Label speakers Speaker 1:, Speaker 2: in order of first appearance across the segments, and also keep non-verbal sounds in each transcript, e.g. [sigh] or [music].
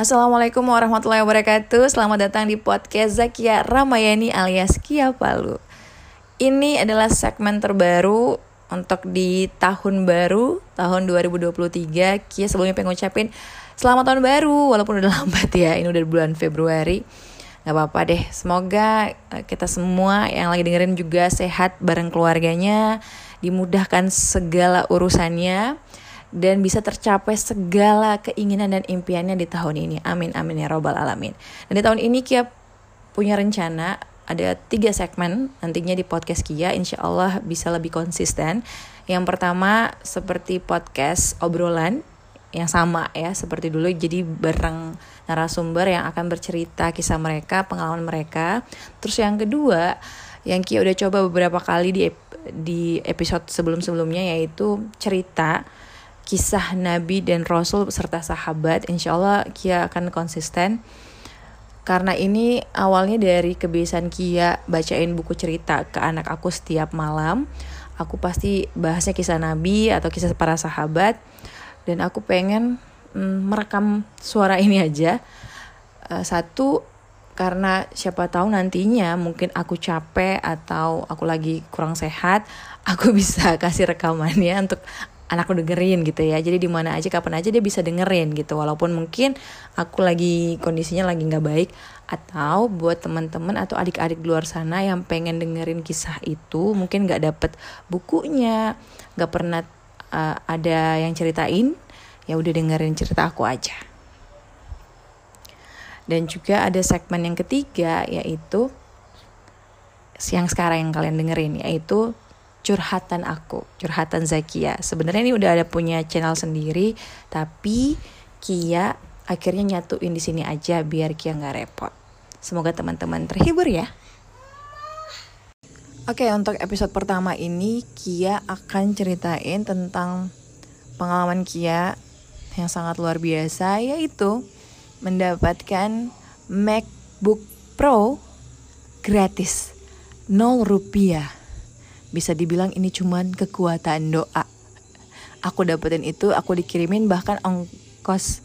Speaker 1: Assalamualaikum warahmatullahi wabarakatuh. Selamat datang di podcast Zakia Ramayani alias Kia Palu. Ini adalah segmen terbaru untuk di tahun baru Tahun 2023 Kia sebelumnya pengen ngucapin Selamat tahun baru Walaupun udah [laughs] lambat ya. Ini udah bulan Februari. Gak apa-apa deh. Semoga eh, kita semua yang lagi dengerin juga sehat bareng keluarganya Dimudahkan segala urusannya dan bisa tercapai segala keinginan dan impiannya di tahun ini. Amin amin ya robbal alamin. Dan di tahun ini Kia punya rencana ada tiga segmen nantinya di podcast Kia insya Allah bisa lebih konsisten. Yang pertama seperti podcast obrolan yang sama ya seperti dulu jadi bareng narasumber yang akan bercerita kisah mereka, pengalaman mereka. Terus yang kedua yang Kia udah coba beberapa kali di di episode sebelum-sebelumnya yaitu cerita kisah Nabi dan Rasul serta sahabat. Insya Allah Kia akan konsisten. Karena ini awalnya dari kebiasaan Kia bacain buku cerita ke anak aku setiap malam. Aku pasti bahasnya kisah Nabi atau kisah para sahabat. Dan aku pengen mm, merekam suara ini aja. Uh, satu karena siapa tahu nantinya mungkin aku capek atau aku lagi kurang sehat, aku [laughs] bisa kasih rekamannya untuk anakku dengerin gitu ya. Jadi di mana aja kapan aja dia bisa dengerin gitu. Walaupun mungkin aku lagi kondisinya lagi nggak baik atau buat teman-teman atau adik-adik di luar sana yang pengen dengerin kisah itu mungkin nggak dapet bukunya nggak pernah uh, ada yang ceritain ya udah dengerin cerita aku aja. Dan juga ada segmen yang ketiga yaitu yang sekarang yang kalian dengerin yaitu curhatan aku, curhatan Zakia. Sebenarnya ini udah ada punya channel sendiri, tapi Kia akhirnya nyatuin di sini aja biar Kia nggak repot. Semoga teman-teman terhibur ya. Oke, untuk episode pertama ini Kia akan ceritain tentang pengalaman Kia yang sangat luar biasa yaitu mendapatkan MacBook Pro gratis 0 rupiah bisa dibilang ini cuman kekuatan doa. Aku dapetin itu aku dikirimin bahkan ongkos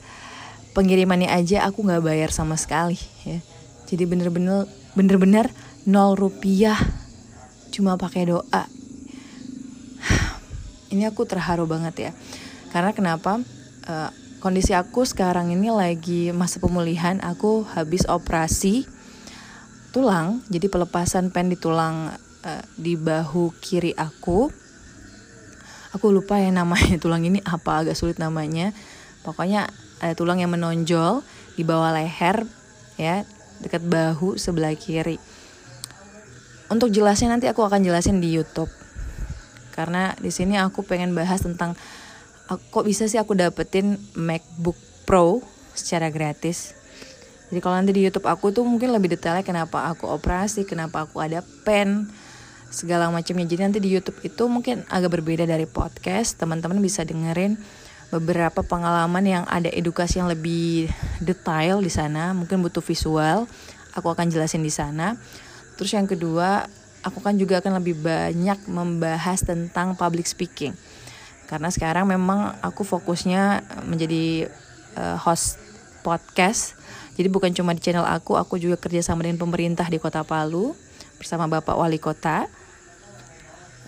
Speaker 1: pengirimannya aja aku nggak bayar sama sekali ya. Jadi bener-bener bener-bener nol rupiah cuma pakai doa. [sighs] Ini aku terharu banget ya. Karena kenapa? Uh, kondisi aku sekarang ini lagi masa pemulihan aku habis operasi tulang jadi pelepasan pen di tulang uh, di bahu kiri aku. Aku lupa ya namanya [laughs] tulang ini apa agak sulit namanya. Pokoknya ada tulang yang menonjol di bawah leher ya dekat bahu sebelah kiri. Untuk jelasnya nanti aku akan jelasin di YouTube. Karena di sini aku pengen bahas tentang kok bisa sih aku dapetin MacBook Pro secara gratis? Jadi kalau nanti di YouTube aku tuh mungkin lebih detailnya kenapa aku operasi kenapa aku ada pen segala macamnya. Jadi nanti di YouTube itu mungkin agak berbeda dari podcast. Teman-teman bisa dengerin beberapa pengalaman yang ada edukasi yang lebih detail di sana. Mungkin butuh visual, aku akan jelasin di sana. Terus yang kedua, aku kan juga akan lebih banyak membahas tentang public speaking. Karena sekarang memang aku fokusnya menjadi uh, host podcast. Jadi bukan cuma di channel aku, aku juga kerja sama dengan pemerintah di Kota Palu bersama Bapak Wali Kota.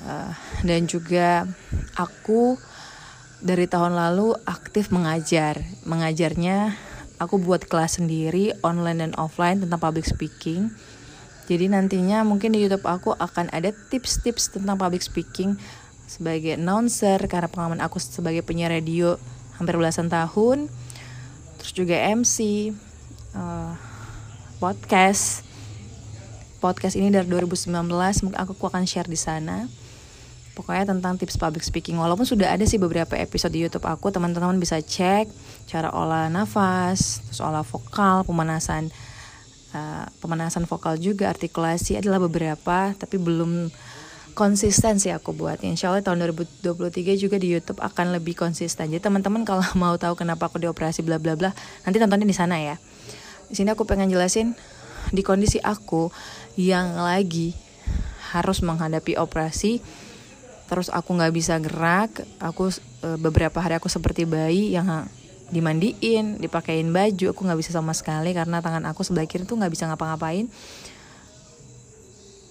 Speaker 1: Uh, dan juga aku dari tahun lalu aktif mengajar. Mengajarnya aku buat kelas sendiri online dan offline tentang public speaking. Jadi nantinya mungkin di YouTube aku akan ada tips-tips tentang public speaking sebagai announcer karena pengalaman aku sebagai penyiar radio hampir belasan tahun. Terus juga MC uh, eh, podcast podcast ini dari 2019 mungkin aku akan share di sana. Pokoknya tentang tips public speaking. Walaupun sudah ada sih beberapa episode di YouTube aku teman-teman bisa cek cara olah nafas terus olah vokal pemanasan uh, pemanasan vokal juga artikulasi adalah beberapa tapi belum konsisten sih aku buat. Insya Allah tahun 2023 juga di YouTube akan lebih konsisten. Jadi teman-teman kalau [laughs] mau tahu kenapa aku dioperasi bla bla bla nanti tontonnya di sana ya. Di sini aku pengen jelasin di kondisi aku yang lagi harus menghadapi operasi terus aku nggak bisa gerak aku e, beberapa hari aku seperti bayi yang dimandiin dipakein baju aku nggak bisa sama sekali karena tangan aku sebelah kiri tuh nggak bisa ngapa-ngapain.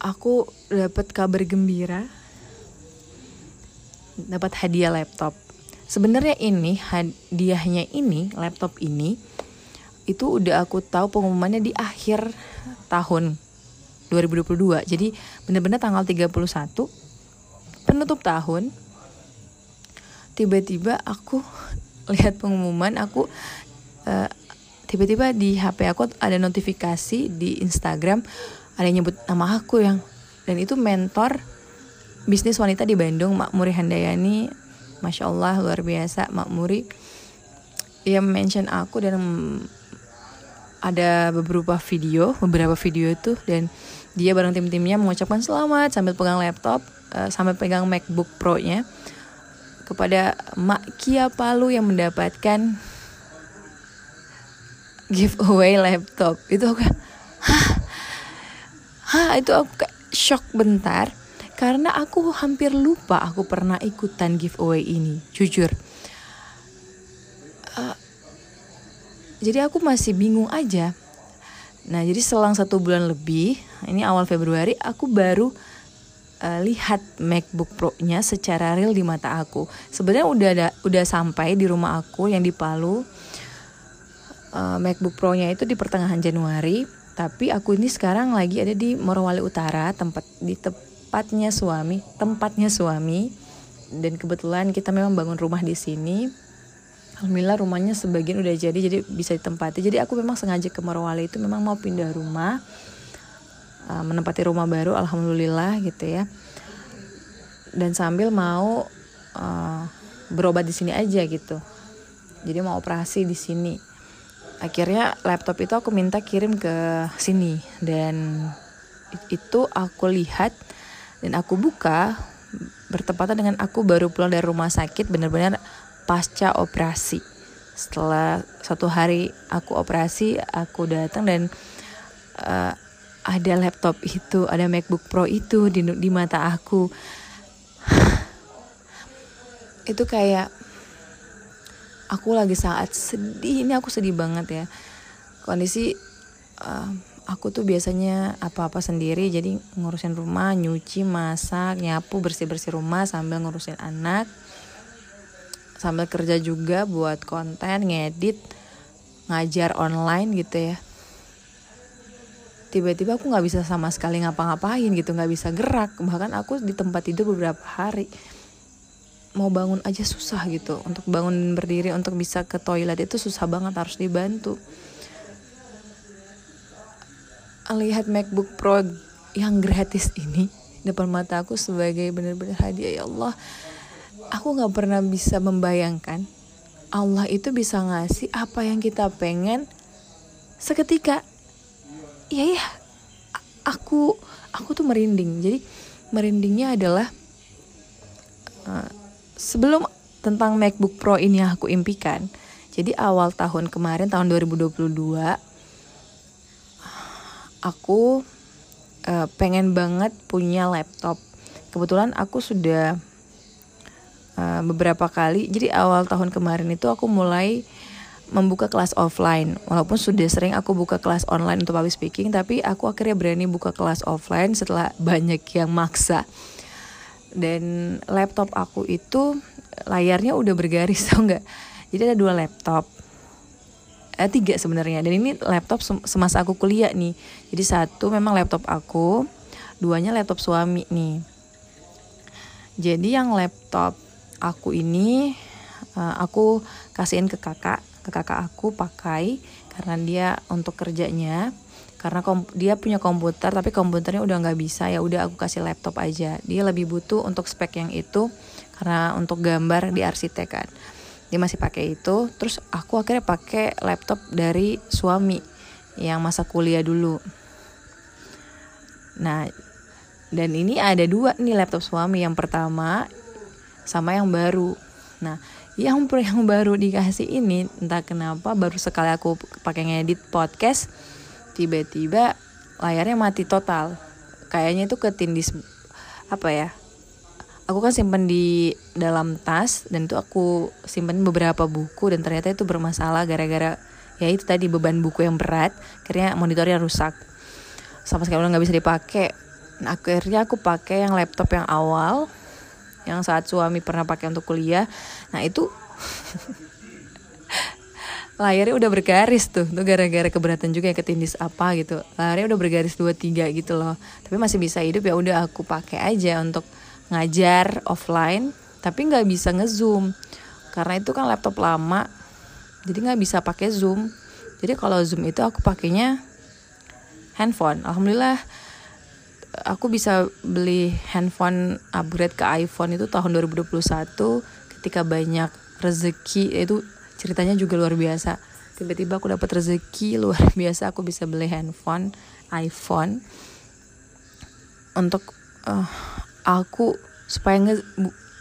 Speaker 1: Aku dapat kabar gembira dapat hadiah laptop. Sebenarnya ini hadiahnya ini laptop ini itu udah aku tahu pengumumannya di akhir tahun 2022 jadi bener-bener tanggal 31 penutup tahun tiba-tiba aku [laughs] lihat pengumuman aku eh, tiba-tiba di HP aku ada notifikasi di Instagram ada yang nyebut nama aku yang dan itu mentor bisnis wanita di Bandung Mak Muri Handayani. Masya Allah luar biasa Mak Muri. Ia mention aku dan ada beberapa video beberapa video itu dan dia bareng tim-timnya mengucapkan selamat sambil pegang laptop uh, sambil pegang MacBook Pro-nya kepada Mak Kia Palu yang mendapatkan giveaway laptop. Itu aku hah? Hah? Itu aku shock bentar karena aku hampir lupa aku pernah ikutan giveaway ini jujur. Uh, jadi aku masih bingung aja nah jadi selang satu bulan lebih ini awal Februari aku baru uh, lihat MacBook Pro-nya secara real di mata aku. Sebenarnya udah ada udah sampai di rumah aku yang di Palu. Uh, MacBook Pro-nya itu di pertengahan Januari tapi aku ini sekarang lagi ada di Morowali Utara tempat di tempatnya suami tempatnya suami. Dan kebetulan kita memang bangun rumah di sini Alhamdulillah rumahnya sebagian udah jadi jadi bisa ditempati. Jadi aku memang sengaja ke Morowali itu memang mau pindah rumah uh, menempati rumah baru Alhamdulillah gitu ya. Dan sambil mau uh, berobat di sini aja gitu. Jadi mau operasi di sini. Akhirnya laptop itu aku minta kirim ke sini. Dan itu aku lihat dan aku buka bertepatan dengan aku baru pulang dari rumah sakit benar-benar pasca operasi. Setelah satu hari aku operasi aku datang dan uh, ada laptop itu ada MacBook Pro itu di di mata aku. [sighs] Itu kayak aku lagi saat sedih ini aku sedih banget ya. Kondisi uh, aku tuh biasanya apa-apa sendiri jadi ngurusin rumah nyuci masak nyapu bersih bersih rumah sambil ngurusin anak sambil kerja juga buat konten ngedit ngajar online gitu ya. Tiba-tiba aku nggak bisa sama sekali ngapa-ngapain gitu nggak bisa gerak. Bahkan aku di tempat tidur beberapa hari. Mau bangun aja susah gitu. Untuk bangun berdiri untuk bisa ke toilet itu susah banget harus dibantu. Lihat MacBook Pro yang gratis ini depan mata aku sebagai benar-benar hadiah ya Allah aku nggak pernah bisa membayangkan Allah itu bisa ngasih apa yang kita pengen seketika. Ya ya aku aku tuh merinding. Jadi merindingnya adalah uh, sebelum tentang MacBook Pro ini yang aku impikan. Jadi awal tahun kemarin tahun 2022 aku uh, pengen banget punya laptop. Kebetulan aku sudah uh, beberapa kali. Jadi awal tahun kemarin itu aku mulai membuka kelas offline. Walaupun sudah sering aku buka kelas online untuk public speaking tapi aku akhirnya berani buka kelas offline setelah [laughs] banyak yang maksa. Dan laptop aku itu layarnya udah bergaris [laughs] tau nggak? Jadi ada dua laptop. Eh, tiga sebenarnya. Dan ini laptop semasa aku kuliah nih. Jadi satu memang laptop aku duanya laptop suami nih. Jadi yang laptop aku ini uh, aku kasihin ke kakak. Ke kakak aku pakai karena dia untuk kerjanya. Karena dia punya komputer tapi komputernya udah nggak bisa. Ya udah aku kasih laptop aja. Dia lebih butuh untuk spek yang itu karena untuk gambar di arsitek kan. Dia masih pakai itu. Terus aku akhirnya pakai laptop dari suami yang masa kuliah dulu. Nah dan ini ada dua nih laptop suami. Yang pertama sama yang baru. Nah, yang yang baru dikasih ini entah kenapa baru sekali aku pakai ngedit podcast tiba-tiba layarnya mati total. Kayaknya itu ketindis apa ya? aku kan simpen di dalam tas dan itu aku simpen beberapa buku dan ternyata itu bermasalah gara-gara ya itu tadi beban buku yang berat akhirnya monitornya rusak sama sekali udah nggak bisa dipakai nah, akhirnya aku pakai yang laptop yang awal yang saat suami pernah pakai untuk kuliah. Nah itu [laughs] layarnya udah bergaris tuh tuh gara-gara keberatan juga ya ketindis apa gitu. Layarnya udah bergaris dua tiga gitu loh. Tapi masih bisa hidup ya udah aku pakai aja untuk ngajar offline tapi nggak bisa ngezoom. Karena itu kan laptop lama jadi nggak bisa pakai zoom. Jadi kalau zoom itu aku pakainya handphone. Alhamdulillah aku bisa beli handphone upgrade ke iPhone itu tahun 2021 ketika banyak rezeki itu ceritanya juga luar biasa. Tiba-tiba aku dapat rezeki [laughs] luar biasa aku bisa beli handphone iPhone. Untuk uh, aku supaya nge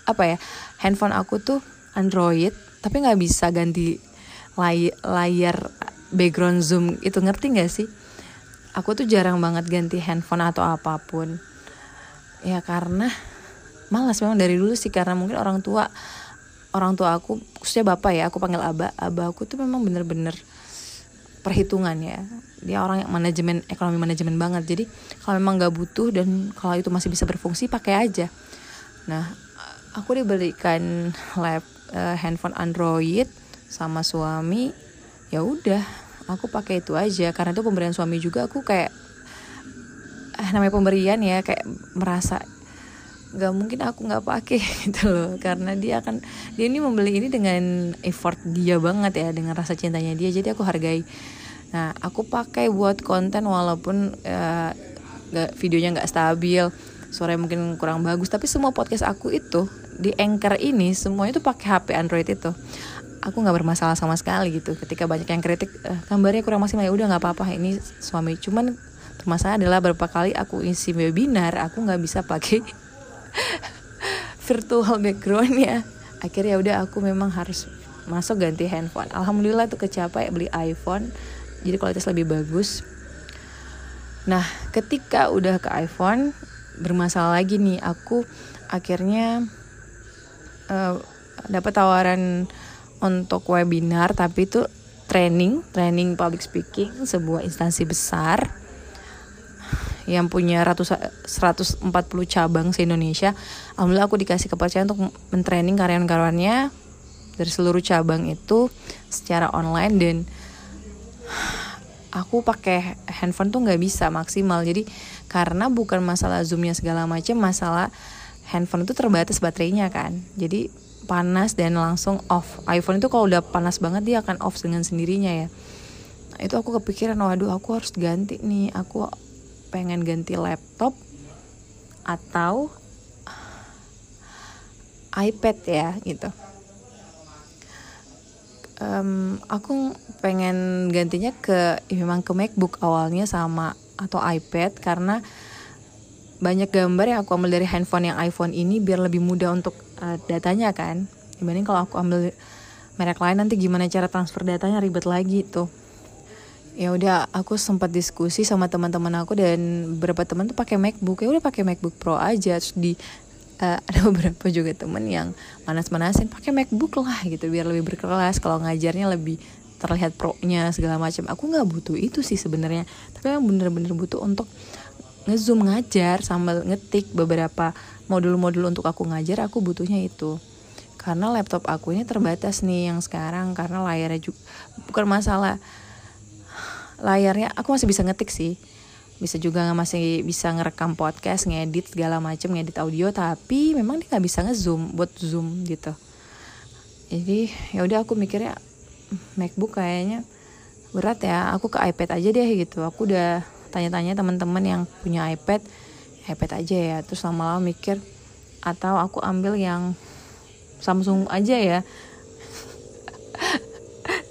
Speaker 1: apa ya handphone aku tuh Android tapi nggak bisa ganti lay layar background zoom. Itu ngerti nggak sih aku tuh jarang banget ganti handphone atau apa pun. Ya karena malas memang dari dulu sih karena mungkin orang tua orang tua aku khususnya bapak ya aku panggil abah abah aku tuh memang bener-bener perhitungan ya. Dia orang yang manajemen ekonomi manajemen banget. Jadi kalau memang nggak butuh dan kalau itu masih bisa berfungsi pakai aja. Nah aku dibelikan lap uh, handphone Android sama suami ya udah aku pakai itu aja karena itu pemberian suami juga aku kayak eh, namanya pemberian ya kayak merasa nggak mungkin aku nggak pakai [laughs] gitu loh. Karena dia akan dia ini membeli ini dengan effort dia banget ya dengan rasa cintanya dia jadi aku hargai. Nah aku pakai buat konten walaupun uh, gak, videonya nggak stabil suaranya mungkin kurang bagus tapi semua podcast aku itu di anchor ini semuanya itu pakai HP Android itu aku nggak bermasalah sama sekali gitu. Ketika banyak yang kritik eh, gambarnya kurang maksimal. Ya udah nggak apa-apa ini suami. Cuman masalah adalah berapa kali aku isi webinar aku nggak bisa pakai [laughs] virtual background ya akhirnya udah aku memang harus masuk ganti handphone. Alhamdulillah tuh kecapai beli iPhone jadi kualitas lebih bagus. Nah ketika udah ke iPhone bermasalah lagi nih aku akhirnya uh, dapat tawaran untuk webinar tapi itu training training public speaking sebuah instansi besar yang punya ratus 140 cabang se Indonesia alhamdulillah aku dikasih kepercayaan untuk mentraining karyawan-karyawannya dari seluruh cabang itu secara online dan aku pakai handphone tuh nggak bisa maksimal. Jadi karena bukan masalah zoomnya segala macam masalah handphone itu terbatas baterainya kan. Jadi panas dan langsung off. iPhone itu kalau udah panas banget dia akan off dengan sendirinya ya. Nah, itu aku kepikiran waduh aku harus ganti nih. Aku pengen ganti laptop atau iPad ya gitu. Um, aku pengen gantinya ke ya memang ke MacBook awalnya sama atau iPad karena banyak gambar yang aku ambil dari handphone yang iPhone ini biar lebih mudah untuk uh, datanya kan. Dibanding kalau aku ambil merek lain nanti gimana cara transfer datanya ribet lagi tuh. Ya udah aku sempat diskusi sama teman-teman aku dan beberapa teman tuh pakai MacBook. Ya udah pakai MacBook Pro aja. Terus di uh, ada [laughs] beberapa juga temen yang manas-manasin pakai MacBook lah gitu biar lebih berkelas. Kalau ngajarnya lebih terlihat pro-nya segala macam. Aku nggak butuh itu sih sebenarnya. Tapi yang bener-bener butuh untuk ngezoom ngajar sambil ngetik beberapa modul-modul untuk aku ngajar aku butuhnya itu. Karena laptop aku ini terbatas nih yang sekarang karena layarnya juga bukan masalah. Layarnya aku masih bisa ngetik sih. Bisa juga masih bisa ngerekam podcast ngedit segala macam ngedit audio tapi memang dia nggak bisa ngezoom buat zoom gitu. Jadi ya udah aku mikirnya MacBook kayaknya berat ya. Aku ke iPad aja deh gitu. Aku udah tanya-tanya teman-teman yang punya iPad iPad aja ya terus lama-lama mikir atau aku ambil yang Samsung aja ya. [laughs]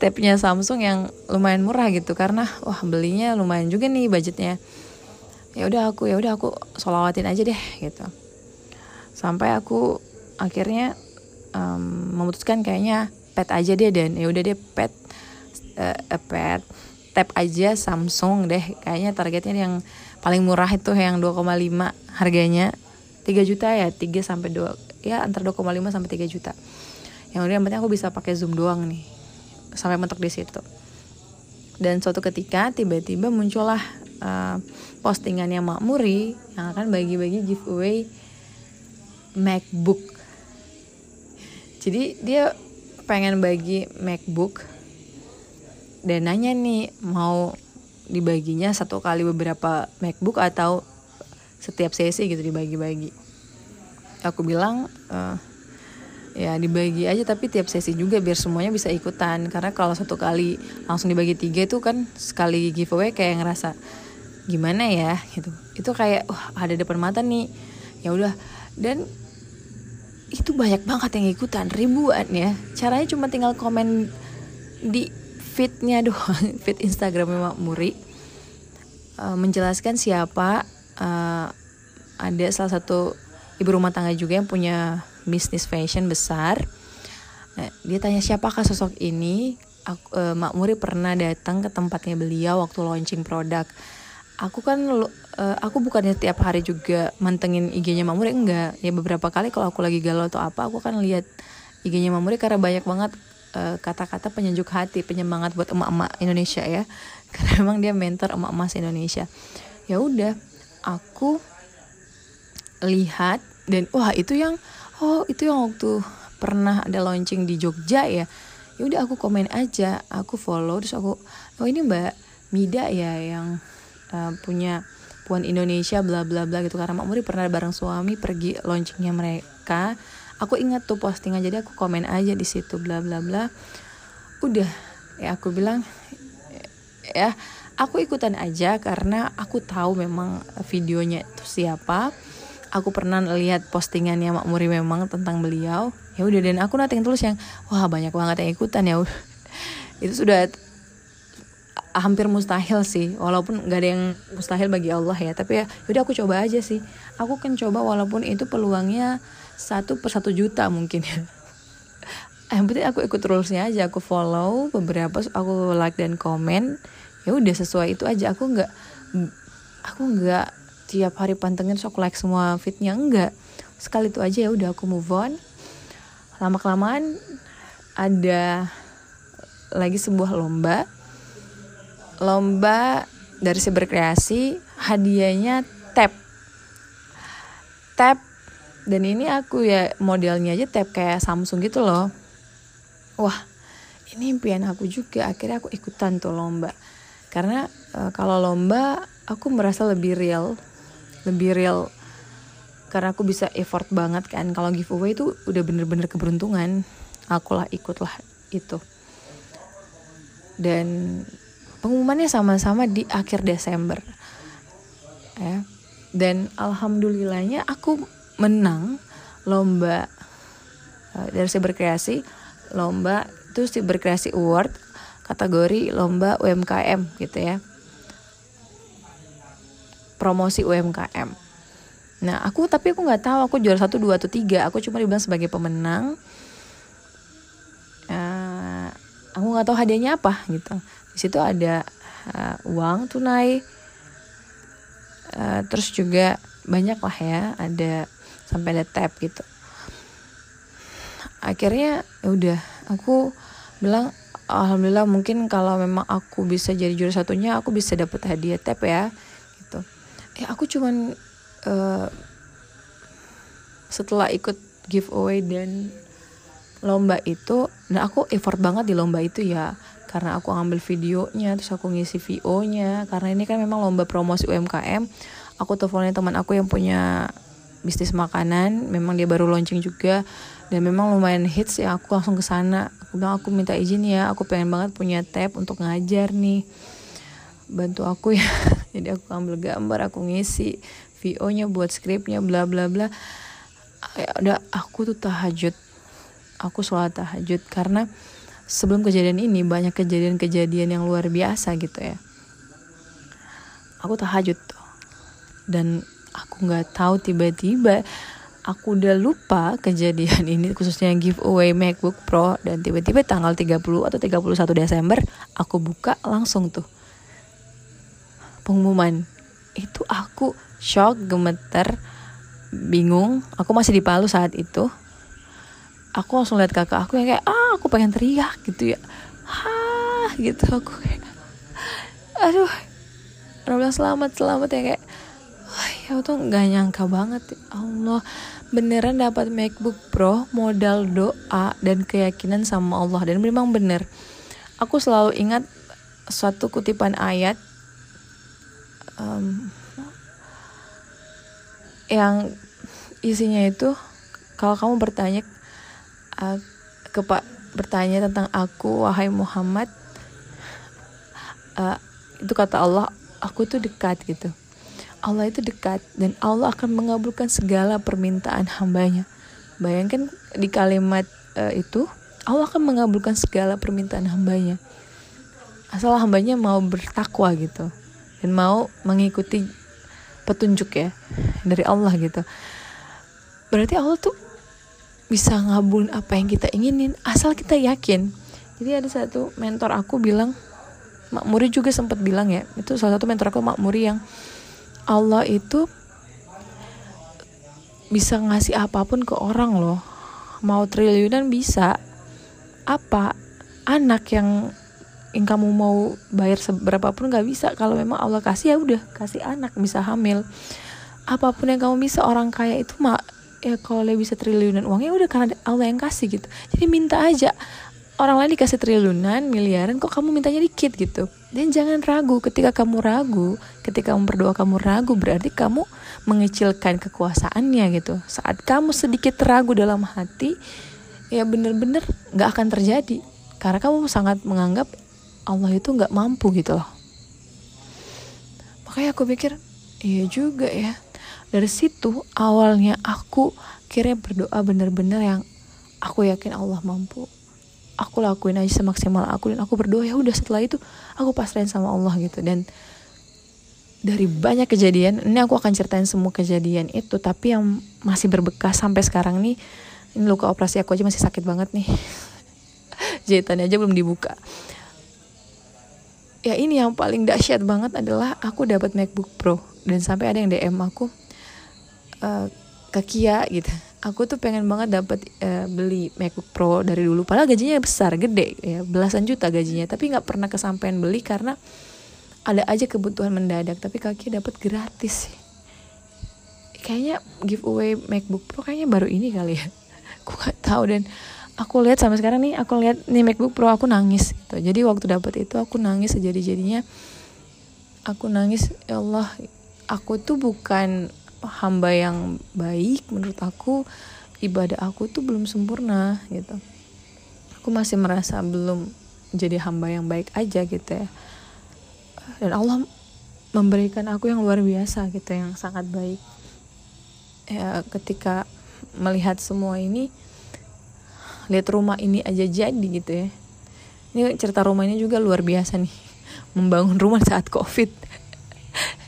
Speaker 1: Tabnya Samsung yang lumayan murah gitu karena wah belinya lumayan juga nih budgetnya. Ya udah aku ya udah aku solawatin aja deh gitu. Sampai aku akhirnya um, memutuskan kayaknya pet aja deh dan ya udah deh pet uh, pet tab aja Samsung deh. Kayaknya targetnya yang paling murah itu yang 2,5 harganya. 3 juta ya 3 sampai 2 ya antara 2,5 sampai 3 juta. Yang udah yang penting aku bisa pakai zoom doang nih sampai mentok di situ. Dan suatu ketika tiba-tiba muncullah uh, postingannya Makmuri yang akan bagi-bagi giveaway MacBook. Jadi dia pengen bagi MacBook dan nanya nih mau dibaginya satu kali beberapa MacBook atau setiap sesi gitu dibagi-bagi. Aku bilang uh, ya dibagi aja tapi tiap sesi juga biar semuanya bisa ikutan. Karena kalau satu kali langsung dibagi tiga itu kan sekali giveaway kayak ngerasa gimana ya? gitu. Itu kayak wah ada depan mata nih. Ya udah. Dan itu banyak banget yang ikutan ribuan ya. Caranya cuma tinggal komen di feednya doang [laughs] feed Instagramnya Mak Muri uh, menjelaskan siapa uh, ada salah satu ibu rumah tangga juga yang punya bisnis fashion besar. Nah, dia tanya siapakah sosok ini? Aku, uh, Mak Muri pernah datang ke tempatnya beliau waktu launching produk. Aku kan uh, aku bukannya tiap hari juga mantengin IG-nya Mak Muri enggak. Ya beberapa kali kalau aku lagi galau atau apa, aku kan lihat IG-nya Mak Muri karena banyak banget kata-kata uh, penyejuk hati, penyemangat buat emak-emak Indonesia ya. [laughs] Karena memang dia mentor emak-emak Indonesia. Ya udah, aku lihat dan wah itu yang oh itu yang waktu pernah ada launching di Jogja ya ya udah aku komen aja aku follow terus aku oh ini mbak Mida ya yang uh, punya Puan Indonesia bla bla bla gitu karena Mak Muri pernah bareng suami pergi launchingnya mereka aku ingat tuh postingan jadi aku komen aja di situ bla bla bla. Udah ya aku bilang ya aku ikutan aja karena aku tahu memang videonya itu siapa. Aku pernah lihat postingannya Mak Muri memang tentang beliau. Ya udah dan aku nanti tulis yang wah banyak banget yang ikutan ya. [laughs] Itu sudah hampir mustahil sih walaupun gak ada yang mustahil bagi Allah ya. Tapi ya udah aku coba aja sih. Aku kan coba walaupun itu peluangnya satu per satu juta mungkin ya. [laughs] Yang penting aku ikut rulesnya aja aku follow beberapa aku like dan komen. Ya udah sesuai itu aja. Aku nggak aku nggak tiap hari pantengin sok like semua fitnya enggak sekali itu aja ya udah aku move on. Lama kelamaan ada lagi sebuah lomba lomba dari si berkreasi hadiahnya tab tab dan ini aku ya modelnya aja tab kayak Samsung gitu loh. Wah ini impian aku juga. Akhirnya aku ikutan tuh lomba. Karena e, kalau lomba aku merasa lebih real. Lebih real. Karena aku bisa effort banget kan. Kalau giveaway itu udah bener-bener keberuntungan. Akulah ikutlah itu. Dan pengumumannya sama-sama di akhir Desember ya dan alhamdulillahnya aku menang lomba uh, dari si berkreasi lomba itu si berkreasi award kategori lomba UMKM gitu ya promosi UMKM. Nah, aku tapi aku nggak tahu aku juara satu, dua atau tiga. Aku cuma dibilang sebagai pemenang. Uh, aku nggak tahu hadiahnya apa gitu. Di situ ada uh, uang tunai, uh, terus juga banyak lah ya, ada sampai ada tab gitu. Akhirnya ya udah, aku bilang alhamdulillah mungkin kalau memang aku bisa jadi juara satunya, aku bisa dapat hadiah tab ya ya aku cuman uh, setelah ikut giveaway dan lomba itu dan aku effort banget di lomba itu ya karena aku ngambil videonya terus aku ngisi VO nya karena ini kan memang lomba promosi UMKM aku teleponin teman aku yang punya bisnis makanan. Memang dia baru launching juga. Dan memang lumayan hits ya aku langsung ke sana. Aku bilang aku minta izin ya aku pengen banget punya tab untuk ngajar nih. Bantu aku ya. [laughs] Jadi aku ambil gambar aku ngisi VO nya buat skripnya bla bla bla. Ya udah aku tuh tahajud. Aku sholat tahajud karena sebelum kejadian ini banyak kejadian-kejadian yang luar biasa gitu ya. Aku tahajud. Tuh dan aku nggak tahu tiba-tiba aku udah lupa kejadian ini khususnya giveaway MacBook Pro. Dan tiba-tiba tanggal 30 atau 31 Desember aku buka langsung tuh. Pengumuman. Itu aku shock gemeter bingung. Aku masih di Palu saat itu aku langsung lihat kakak aku yang kayak ah aku pengen teriak gitu ya. Ha gitu aku kayak aduh. Bilang selamat selamat ya kayak Wah, ya tuh nggak nyangka banget ya Allah. Beneran dapat MacBook Pro modal doa dan keyakinan sama Allah. Dan memang bener. Aku selalu ingat suatu kutipan ayat um, yang isinya itu kalau kamu bertanya ke Pak bertanya tentang aku wahai Muhammad. Uh, itu kata Allah aku tuh dekat gitu. Allah itu dekat dan Allah akan mengabulkan segala permintaan hambanya. Bayangkan di kalimat uh, itu Allah akan mengabulkan segala permintaan hambanya. Asal hambanya mau bertakwa gitu dan mau mengikuti petunjuk ya dari Allah gitu. Berarti Allah tuh bisa ngabulin apa yang kita inginin asal kita yakin. Jadi ada satu mentor aku bilang Mak Muri juga sempat bilang ya itu salah satu mentor aku Mak Muri yang Allah itu bisa ngasih apa pun ke orang loh. Mau triliunan bisa. Apa? Anak yang yang kamu mau bayar seberapa pun nggak bisa. Kalau memang Allah kasih ya udah kasih anak bisa hamil. Apa pun yang kamu bisa orang kaya itu mak ya kalau dia bisa triliunan uangnya udah karena Allah yang kasih gitu. Jadi minta aja. Orang lain dikasih triliunan miliaran kok kamu mintanya dikit gitu. Dan jangan ragu ketika kamu ragu ketika kamu berdoa kamu ragu berarti kamu mengecilkan kekuasaannya gitu. Saat kamu sedikit ragu dalam hati ya bener-bener nggak akan terjadi. Karena kamu sangat menganggap Allah itu nggak mampu gitu loh. Makanya aku pikir iya juga ya dari situ awalnya aku kira berdoa bener-bener yang aku yakin Allah mampu. Aku lakuin aja semaksimal aku dan aku berdoa ya udah setelah itu aku pasrahin sama Allah gitu. Dan dari banyak kejadian ini aku akan ceritain semua kejadian itu tapi yang masih berbekas sampai sekarang nih ini luka operasi aku aja masih sakit banget nih. [laughs] Jahitannya aja belum dibuka. Ya ini yang paling dahsyat banget adalah aku dapat MacBook Pro dan sampai ada yang DM aku uh, ke Kia gitu. Aku tuh pengen banget dapat uh, beli MacBook Pro dari dulu. Padahal gajinya besar gede ya belasan juta gajinya. Tapi nggak pernah kesampaian beli karena ada aja kebutuhan mendadak. Tapi kaki dapat gratis. Sih kayaknya giveaway MacBook Pro kayaknya baru ini kali ya. [laughs] Aku nggak tahu. Dan aku lihat sampai sekarang nih aku lihat nih MacBook Pro aku nangis gitu. Jadi waktu dapat itu aku nangis sejadi jadinya aku nangis ya Allah aku tuh bukan hamba yang baik menurut aku ibadah aku tuh belum sempurna gitu. Aku masih merasa belum jadi hamba yang baik aja gitu ya. Dan Allah memberikan aku yang luar biasa gitu yang sangat baik. Ya ketika melihat semua ini lihat rumah ini aja jadi gitu ya. Ini cerita rumah ini juga luar biasa nih [laughs] membangun rumah saat covid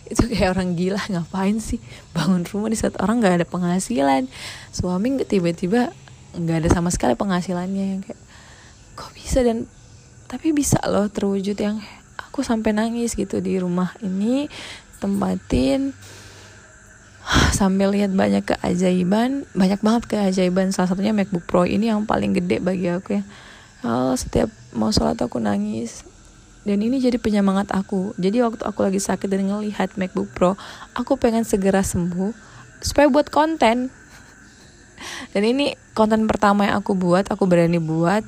Speaker 1: itu kayak orang gila ngapain sih? Bangun rumah di saat orang nggak ada penghasilan. Suami nggak tiba-tiba nggak ada sama sekali penghasilannya yang kayak kok bisa? Dan tapi bisa loh terwujud yang aku sampai nangis gitu. Di rumah ini tempatin [sighs] sambil lihat banyak keajaiban banyak banget keajaiban. Salah satunya MacBook Pro ini yang paling gede bagi aku ya. Oh, setiap mau sholat aku nangis dan ini jadi penyemangat aku. Jadi waktu aku lagi sakit dan ngelihat MacBook Pro aku pengen segera sembuh supaya buat konten. [laughs] Dan ini konten pertama yang aku buat aku berani buat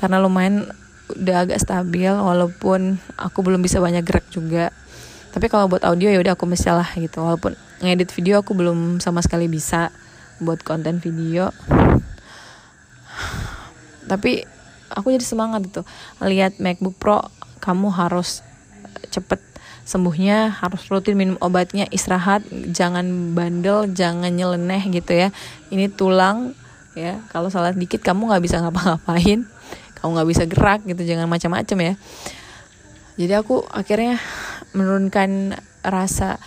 Speaker 1: karena lumayan udah agak stabil walaupun aku belum bisa banyak gerak juga. Tapi kalau buat audio ya udah aku misalnya gitu. Walaupun ngedit video aku belum sama sekali bisa buat konten video. [sighs] Tapi aku jadi semangat gitu. Lihat MacBook Pro kamu harus cepet sembuhnya harus rutin minum obatnya istirahat jangan bandel jangan nyeleneh gitu ya. Ini tulang ya kalau salah dikit kamu nggak bisa ngapa-ngapain kamu nggak bisa gerak gitu jangan macam-macam ya. Jadi aku akhirnya menurunkan rasa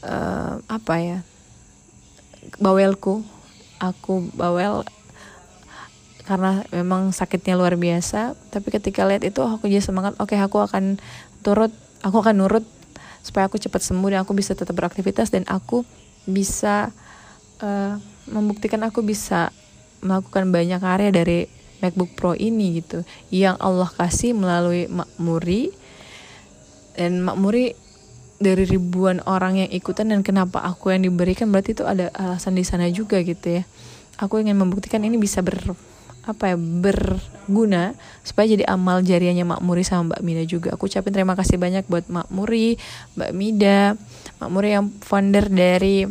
Speaker 1: uh, apa ya bawelku. Aku bawel karena memang sakitnya luar biasa. Tapi ketika lihat itu aku jadi semangat oke okay, aku akan turut aku akan nurut supaya aku cepat sembuh dan aku bisa tetap beraktivitas dan aku bisa uh, membuktikan aku bisa melakukan banyak karya dari MacBook Pro ini gitu. Yang Allah kasih melalui Makmuri dan Makmuri dari ribuan orang yang ikutan dan kenapa aku yang diberikan berarti itu ada alasan di sana juga gitu ya. Aku ingin membuktikan ini bisa ber apa ya berguna supaya jadi amal jariahnya Makmuri sama Mbak Mida juga. Aku ucapin terima kasih banyak buat Makmuri, Mbak Mida, Makmuri yang founder dari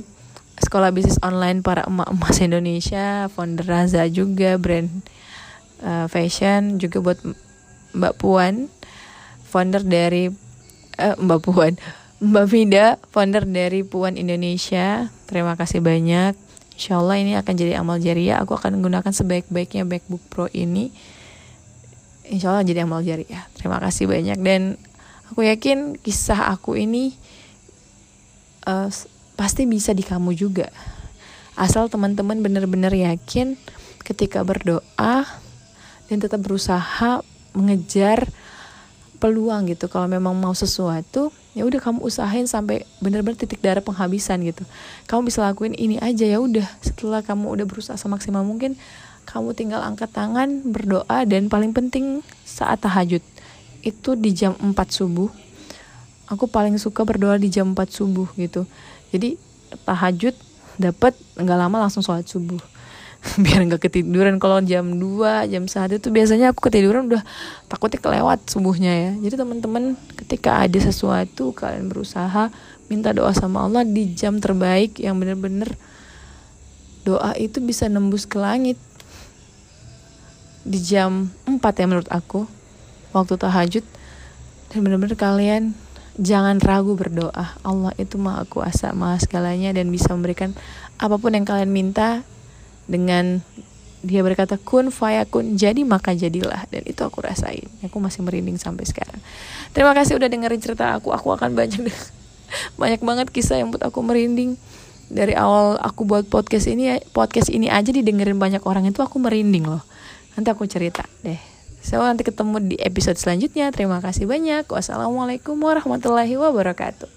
Speaker 1: sekolah bisnis online para emak-emas Indonesia, founder Raza juga brand uh, fashion juga buat Mbak Puan, founder dari uh, Mbak Puan, [laughs] Mbak Vida, founder dari Puan Indonesia. Terima kasih banyak. Insya Allah ini akan jadi amal jariah. Aku akan menggunakan sebaik-baiknya MacBook Pro ini. Insya Allah jadi amal jariah. Terima kasih banyak dan aku yakin kisah aku ini uh, pasti bisa di kamu juga. Asal teman-teman benar-benar yakin ketika berdoa dan tetap berusaha mengejar peluang gitu kalau memang mau sesuatu ya udah kamu usahain sampai bener-bener titik darah penghabisan gitu. Kamu bisa lakuin ini aja ya udah. Setelah kamu udah berusaha semaksimal mungkin kamu tinggal angkat tangan berdoa dan paling penting saat tahajud. Itu di jam 4 subuh. Aku paling suka berdoa di jam 4 subuh gitu. Jadi tahajud dapat nggak lama langsung sholat subuh. [laughs] Biar nggak ketiduran. Kalau jam 2 jam 1 itu biasanya aku ketiduran udah takutnya kelewat subuhnya ya. Jadi teman-teman ketika ada sesuatu kalian berusaha minta doa sama Allah di jam terbaik yang bener-bener doa itu bisa nembus ke langit. Di jam 4 ya menurut aku waktu tahajud. Dan bener-bener kalian jangan ragu berdoa. Allah itu maha kuasa maha segalanya dan bisa memberikan apa pun yang kalian minta dengan dia berkata kun fayakun jadi maka jadilah. Dan itu aku rasain. Aku masih merinding sampai sekarang. Terima kasih udah dengerin cerita aku. Aku akan banyak [laughs] banyak banget kisah yang buat aku merinding. Dari awal aku buat podcast ini podcast ini aja didengerin banyak orang itu aku merinding loh. Nanti aku cerita deh. So nanti ketemu di episode selanjutnya. Terima kasih banyak. Wassalamualaikum warahmatullahi wabarakatuh